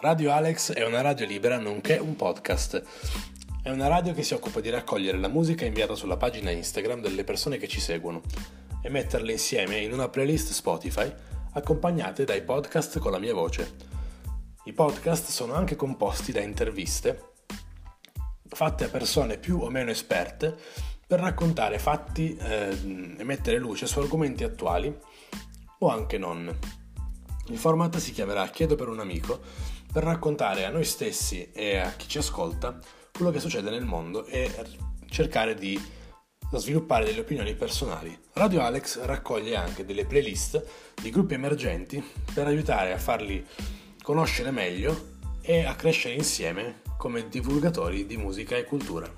Radio Alex è una radio libera nonché un podcast. È una radio che si occupa di raccogliere la musica inviata sulla pagina Instagram delle persone che ci seguono e metterle insieme in una playlist Spotify accompagnate dai podcast con la mia voce. I podcast sono anche composti da interviste fatte a persone più o meno esperte per raccontare fatti eh, e mettere luce su argomenti attuali o anche non. Il format si chiamerà Chiedo per un amico per raccontare a noi stessi e a chi ci ascolta quello che succede nel mondo e cercare di sviluppare delle opinioni personali. Radio Alex raccoglie anche delle playlist di gruppi emergenti per aiutare a farli conoscere meglio e a crescere insieme come divulgatori di musica e cultura.